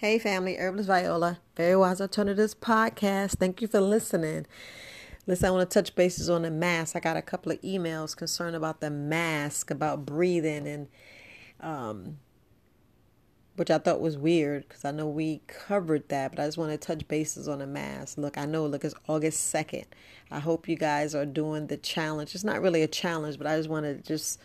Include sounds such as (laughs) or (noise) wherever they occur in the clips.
Hey, family, Herbalist Viola, Very Wise Alternatives podcast. Thank you for listening. Listen, I want to touch bases on the mask. I got a couple of emails concerned about the mask, about breathing, and um, which I thought was weird because I know we covered that, but I just want to touch bases on the mask. Look, I know, look, it's August 2nd. I hope you guys are doing the challenge. It's not really a challenge, but I just want to just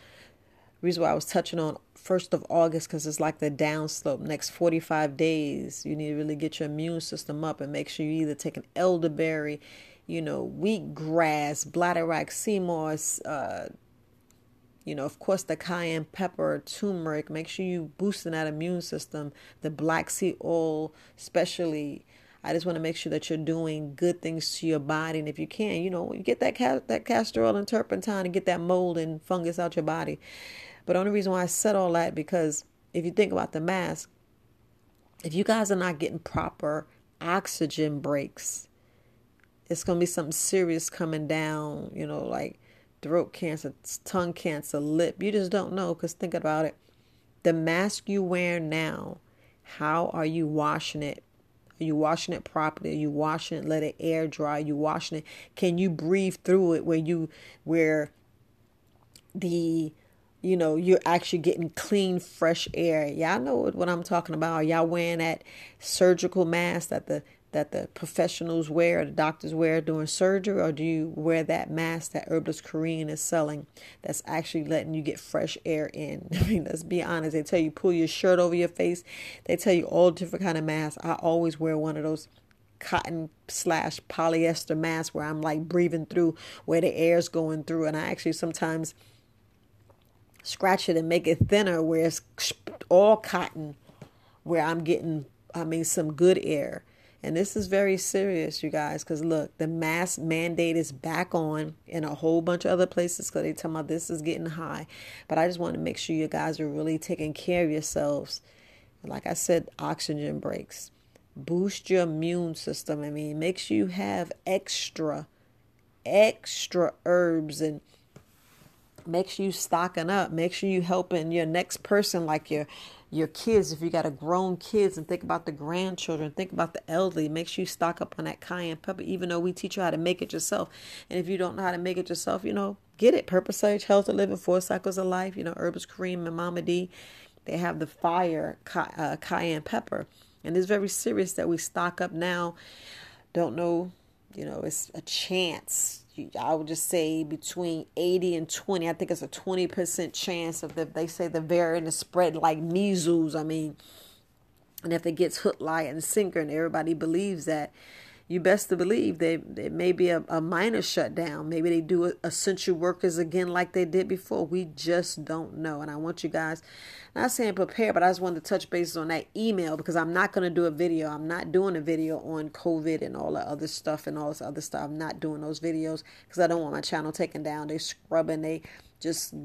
reason why I was touching on first of August because it's like the downslope. Next 45 days, you need to really get your immune system up and make sure you either take an elderberry, you know, wheatgrass, bladderwrack, sea moss, uh, you know, of course, the cayenne pepper, turmeric. Make sure you boosting that immune system. The black seed oil, especially. I just want to make sure that you're doing good things to your body, and if you can, you know, you get that ca- that castor oil and turpentine and get that mold and fungus out your body. But the only reason why I said all that because if you think about the mask, if you guys are not getting proper oxygen breaks, it's gonna be something serious coming down. You know, like throat cancer, tongue cancer, lip. You just don't know. Cause think about it, the mask you wear now, how are you washing it? You washing it properly? You washing it? Let it air dry. You washing it? Can you breathe through it? Where you where the you know, you're actually getting clean, fresh air. Y'all know what I'm talking about. Y'all wearing that surgical mask that the that the professionals wear, or the doctors wear during surgery, or do you wear that mask that Herbalist Korean is selling that's actually letting you get fresh air in? (laughs) I mean, let's be honest. They tell you pull your shirt over your face. They tell you all different kind of masks. I always wear one of those cotton slash polyester masks where I'm like breathing through where the air's going through, and I actually sometimes scratch it and make it thinner where it's all cotton where I'm getting I mean some good air. And this is very serious, you guys, because look, the mask mandate is back on in a whole bunch of other places because they tell me this is getting high. But I just want to make sure you guys are really taking care of yourselves. Like I said, oxygen breaks. Boost your immune system. I mean, make sure you have extra, extra herbs and make sure you stocking up. Make sure you helping your next person like your your kids. If you got a grown kids and think about the grandchildren think about the elderly. Make sure you stock up on that cayenne pepper even though we teach you how to make it yourself. And if you don't know how to make it yourself you know get it. Purpose sage health to living four cycles of life. You know Herbalist Cream and mama d they have the fire uh, cayenne pepper. And it's very serious that we stock up now. Don't know you know it's a chance I would just say between 80 and 20. I think it's a 20% chance of the, they say the variant is spread like measles. I mean, and if it gets hook, line, and sinker, and everybody believes that, you best to believe they it may be a, a minor shutdown. Maybe they do essential workers again like they did before. We just don't know. And I want you guys, not saying prepare, but I just wanted to touch bases on that email because I'm not to do a video. I'm not doing a video on COVID and all the other stuff and all this other stuff. I'm not doing those videos because I don't want my channel taken down. They scrubbing, they just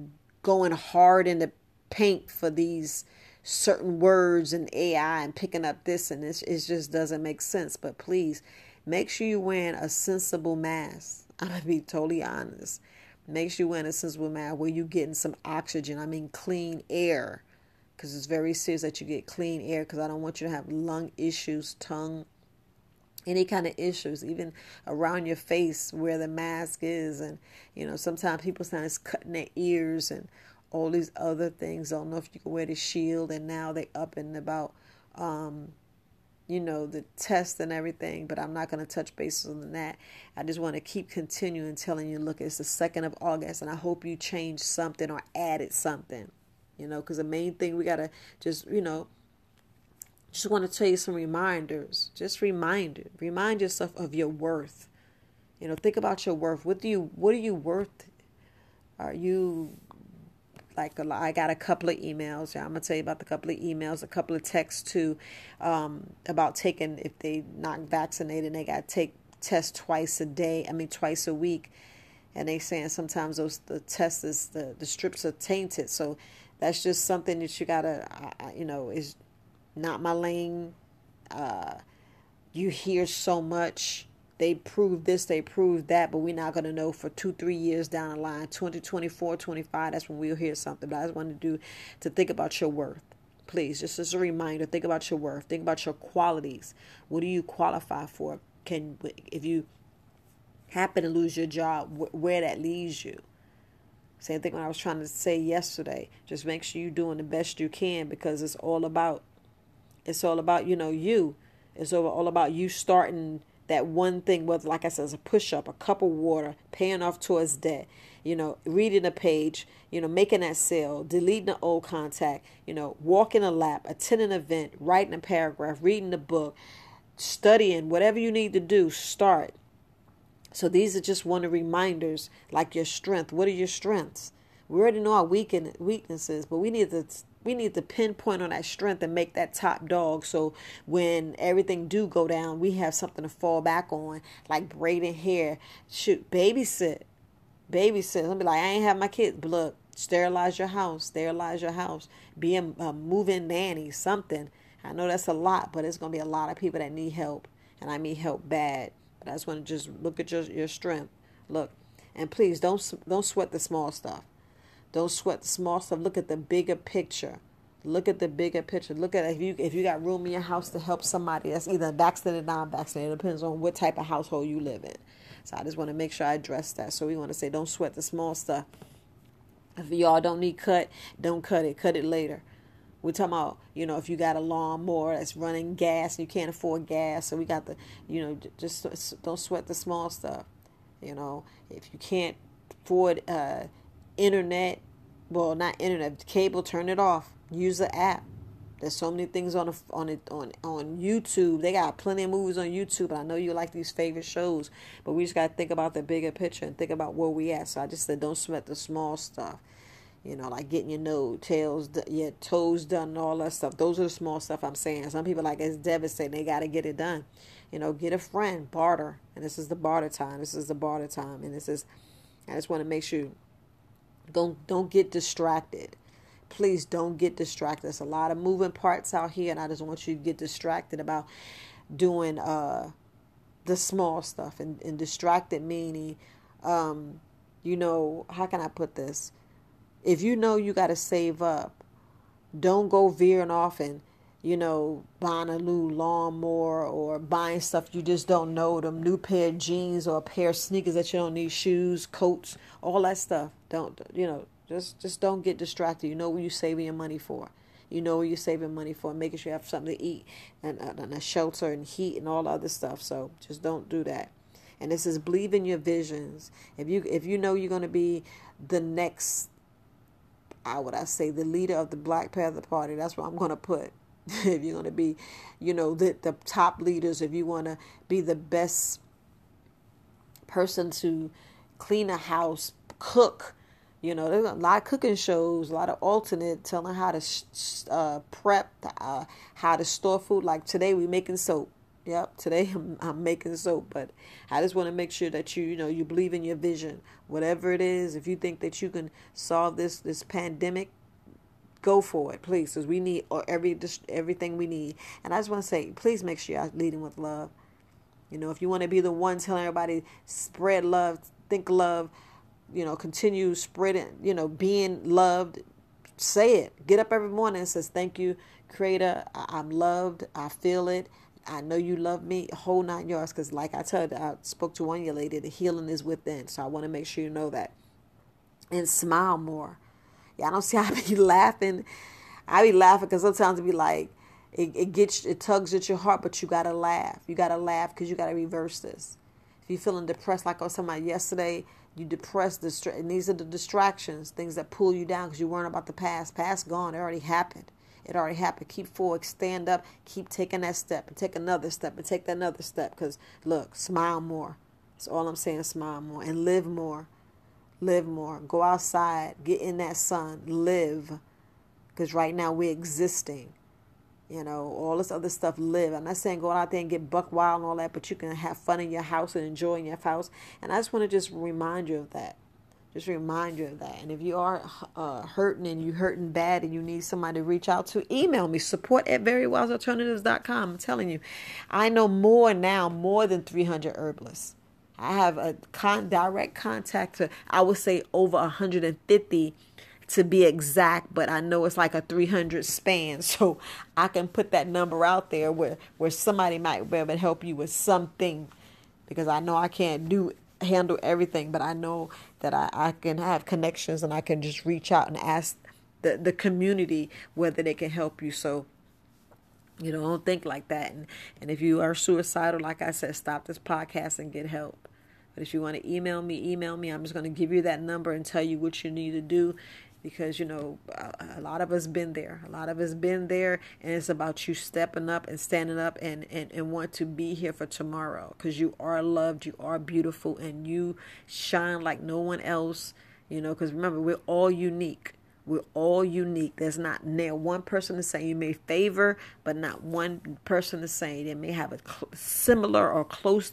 going hard in the paint for these certain words and AI and picking up this and this. It just doesn't make sense. But please Make sure you're wearing a sensible mask. I'm going to be totally honest. Make sure you're wearing a sensible mask where you're getting some oxygen. I mean, clean air. Because it's very serious that you get clean air because I don't want you to have lung issues, tongue, any kind of issues, even around your face where the mask is. And, you know, sometimes people say it's cutting their ears and all these other things. I don't know if you can wear the shield. And now they up and about um, you know, the test and everything, but I'm not going to touch bases on that. I just want to keep continuing telling you, look, it's the 2nd of August, and I hope you changed something or added something, you know, because the main thing we got to just, you know, just want to tell you some reminders. Just remind Remind yourself of your worth. You know, think about your worth. What do you, what are you worth? Are you like I got a couple of emails. I'm gonna tell you about the couple of emails, a couple of texts too, um, about taking if they not vaccinated, and they got to take tests twice a day. I mean twice a week, and they saying sometimes those the tests is the the strips are tainted. So that's just something that you gotta, you know, is not my lane. Uh, you hear so much they proved this, they proved that, but we're not going to know for two, three years down the line, 2024, 25, that's when we'll hear something. But I just wanted to do to think about your worth. Please, just as a reminder, think about your worth. Think about your qualities. What do you qualify for? Can if you happen to lose your job, where that leaves you? Same thing when I was trying to say yesterday. Just make sure you're doing the best you can because it's all about it's all about, you know, you. It's all about you starting that one thing, whether like I said, a push up, a cup of water, paying off towards debt, you know, reading a page, you know, making that sale, deleting an old contact, you know, walking a lap, attending an event, writing a paragraph, reading a book, studying, whatever you need to do, start. So these are just one of the reminders, like your strength. What are your strengths? We already know our weaken weaknesses, but we need to we need to pinpoint on that strength and make that top dog. So when everything do go down, we have something to fall back on, like braiding hair. Shoot, babysit, babysit. I'll be like, I ain't have my kids. But look, sterilize your house, sterilize your house. Be a, a moving nanny, something. I know that's a lot, but it's gonna be a lot of people that need help, and I mean help bad. But I just want to just look at your your strength. Look, and please don't don't sweat the small stuff. Don't sweat the small stuff. Look at the bigger picture. Look at the bigger picture. Look at if you if you got room in your house to help somebody that's either vaccinated or non-vaccinated. It depends on what type of household you live in. So I just want to make sure I address that. So we want to say don't sweat the small stuff. If y'all don't need cut, don't cut it. Cut it later. We're talking about, you know, if you got a lawnmower that's running gas and you can't afford gas, so we got the, you know, just don't sweat the small stuff. You know, if you can't afford uh, internet, well, not internet, cable, turn it off. Use the app. There's so many things on a, on it on on YouTube. They got plenty of movies on YouTube. I know you like these favorite shows, but we just got to think about the bigger picture and think about where we at. So I just said, don't sweat the small stuff. You know, like getting your nose, tails, your toes done, and all that stuff. Those are the small stuff I'm saying. Some people like it's devastating. They got to get it done. You know, get a friend, barter, and this is the barter time. This is the barter time, and this is. I just want to make sure don't don't get distracted. Please don't get distracted. There's a lot of moving parts out here, and I just want you to get distracted about doing uh, the small stuff and, and distracted meaning um, you know, how can I put this? If you know you gotta save up, don't go veering off and you know, buying a new lawnmower or buying stuff you just don't know, them new pair of jeans or a pair of sneakers that you don't need, shoes, coats, all that stuff. Don't, you know, just just don't get distracted. You know what you're saving your money for. You know what you're saving money for, making sure you have something to eat and, and a shelter and heat and all other stuff. So just don't do that. And this is believe in your visions. If you if you know you're to be the next, I would I say the leader of the Black Panther Party, that's what I'm to put (laughs) if you're going to be, you know, the, the top leaders, if you want to be the best person to clean a house, cook, you know, there's a lot of cooking shows, a lot of alternate telling how to uh, prep, uh, how to store food. Like today, we're making soap. Yep, today (laughs) I'm, I'm making soap, but I just want to make sure that you, you know, you believe in your vision, whatever it is. If you think that you can solve this this pandemic, go for it, please, because we need every everything we need. And I just want to say, please make sure you're leading with love. You know, if you want to be the one telling everybody spread love, think love, you know, continue spreading, you know, being loved, say it. Get up every morning and says, "Thank you, Creator. I'm loved. I feel it." I know you love me, whole nine yards. Because, like I told, I spoke to one young lady, the healing is within. So I want to make sure you know that, and smile more Y'all don't see (laughs) I be laughing. I be laughing because sometimes it be like, it, it gets, it tugs at your heart, but you gotta laugh. You gotta laugh because you gotta reverse this. If you're feeling depressed, like I was talking about yesterday, you depressed. Distra- and these are the distractions, things that pull you down because you weren't about the past. Past gone, it already happened. It already happened. Keep forward, stand up, keep taking that step, and take another step, and take that another step. Because look, smile more. That's all I'm saying. Smile more and live more live more. Go outside, get in that sun, live. Because right now we're existing. You know, all this other stuff, live. I'm not saying go out there and get buck wild and all that, but you can have fun in your house and enjoy in your house. And I just want to just remind you of that. Just remind you of that. And if you are uh, hurting and you hurting bad and you need somebody to reach out to, email me support at verywisealternatives.com. I'm telling you, I know more now, more than 300 herbalists. I have a con- direct contact to, I would say, over 150 to be exact, but I know it's like a 300 span. (laughs) So I can put that number out there where, where somebody might be able to help you with something because I know I can't do handle everything, but I know that I, I can have connections and I can just reach out and ask the, the community whether they can help you. So, you know, don't think like that. And, and if you are suicidal, like I said, stop this podcast and get help. But if you want to email me, email me. I'm just going to give you that number and tell you what you need to do because you know a lot of us been there a lot of us been there and it's about you stepping up and standing up and and, and want to be here for tomorrow because you are loved you are beautiful and you shine like no one else you know because remember we're all unique we're all unique. There's not there one person the same. You may favor, but not one person the same. They may have a cl- similar or close,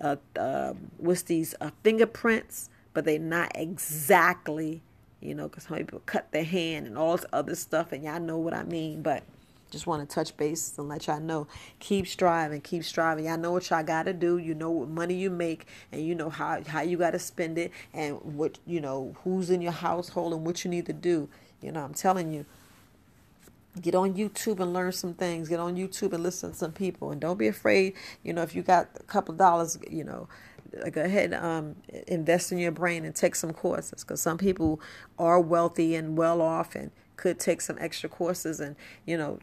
uh, uh, what's these uh, fingerprints, but they're not exactly you know, because some people cut their hand and all this other stuff, and y'all know what I mean. But just want to touch base and let y'all know. Keep striving, keep striving. Y'all know what y'all got to do. You know what money you make, and you know how how you got to spend it, and what you know who's in your household and what you need to do. You know, I'm telling you. Get on YouTube and learn some things. Get on YouTube and listen to some people, and don't be afraid. You know, if you got a couple dollars, you know, go ahead um, invest in your brain and take some courses because some people are wealthy and well off and could take some extra courses and you know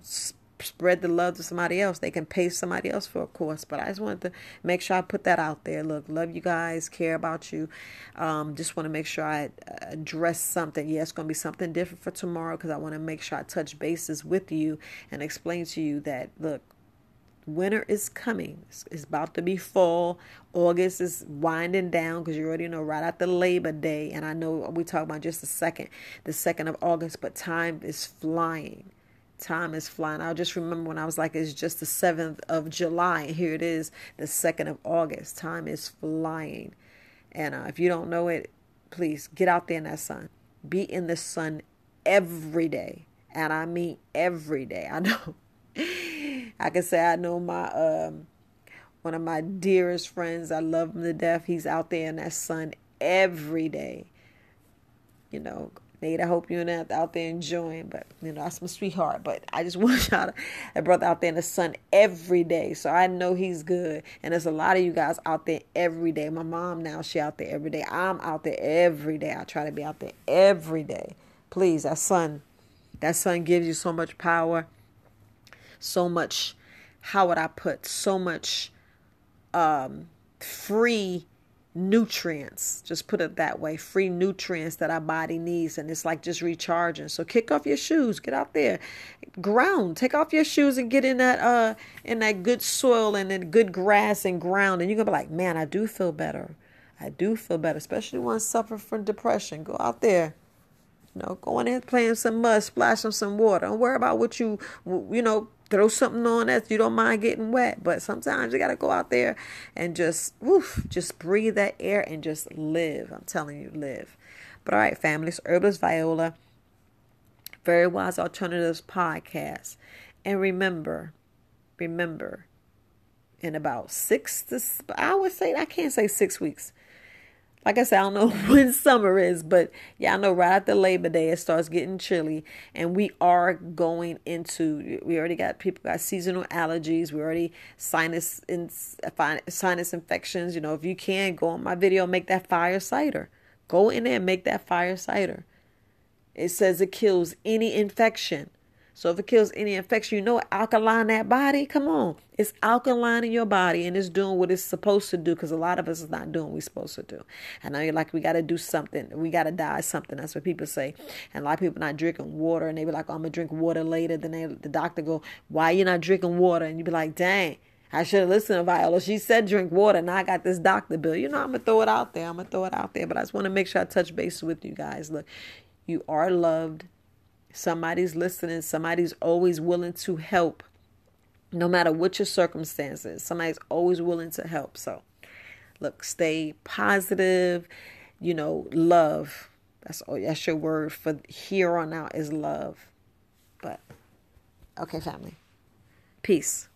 spread the love to somebody else. They can pay somebody else for a course. But i just wanted to make sure i put that out there. Look love you guys care about you. Um, just want to make sure i address something. Yeah it's going to be something different for tomorrow because i want to make sure i touch bases with you and explain to you that look winter is coming. It's, it's, about to be fall. August is winding down because you already know right after Labor Day. And I know we talk about just the second, the second of August, but time is flying. Time is flying. I'll just remember when I was like, it's just the 7th of July. And here it is, the 2nd of August. Time is flying. And uh, if you don't know it, please get out there in that sun. Be in the sun every day. And I mean every day. I know (laughs) I can say I know my um, one of my dearest friends. I love him to death. He's out there in that sun every day. You know, Nate, I hope you're not out there enjoying, but you know, that's my sweetheart. But I just (laughs) want y'all to that brother out there in the sun every day. So I know he's good. And there's a lot of you guys out there every day. My mom now, she out there every day. I'm out there every day. I try to be out there every day. Please, that sun, that sun gives you so much power so much, how would I put, so much um, free nutrients. Just put it that way free nutrients that our body needs. And it's like just recharging. So kick off your shoes, get out there, ground, take off your shoes and get in that, uh, in that good soil and in good grass and ground. And you're to be like, man, I do feel better. I do feel better, especially when I suffer from depression. Go out there. You know, go in there, play in some mud, splash some water. Don't worry about what you, you know, throw something on that you don't mind getting wet. But sometimes you got to go out there and just, woof, just breathe that air and just live. I'm telling you, live. But all right, families, Herbalist Viola, Very Wise Alternatives podcast. And remember, remember, in about six to, I would say, I can't say six weeks like I said, I don't know (laughs) when summer is, but yeah, I know right after Labor Day it starts getting chilly, and we are going into. We already got people got seasonal allergies. We already sinus in, sinus infections. You know, if you can go on my video, make that fire cider. Go in there and make that fire cider. It says it kills any infection. So if it kills any infection, you know alkaline that body. Come on, it's alkaline in your body and it's doing what it's supposed to do. Because a lot of us is not doing what we're supposed to do. I know you're like we got to do something. We got to die something. That's what people say. And a lot of people not drinking water, and they be like, oh, "I'm gonna drink water later." Then they, the doctor go, "Why you not drinking water?" And you be like, "Dang." I should have listened to Viola. She said drink water. Now I got this doctor bill. You know, I'm going to throw it out there. I'm going to throw it out there. But I just want to make sure I touch base with you guys. Look, you are loved. Somebody's listening. Somebody's always willing to help, no matter what your circumstances. Somebody's always willing to help. So, look, stay positive. You know, love. That's all. That's your word for here on out is love. But okay, family. Peace.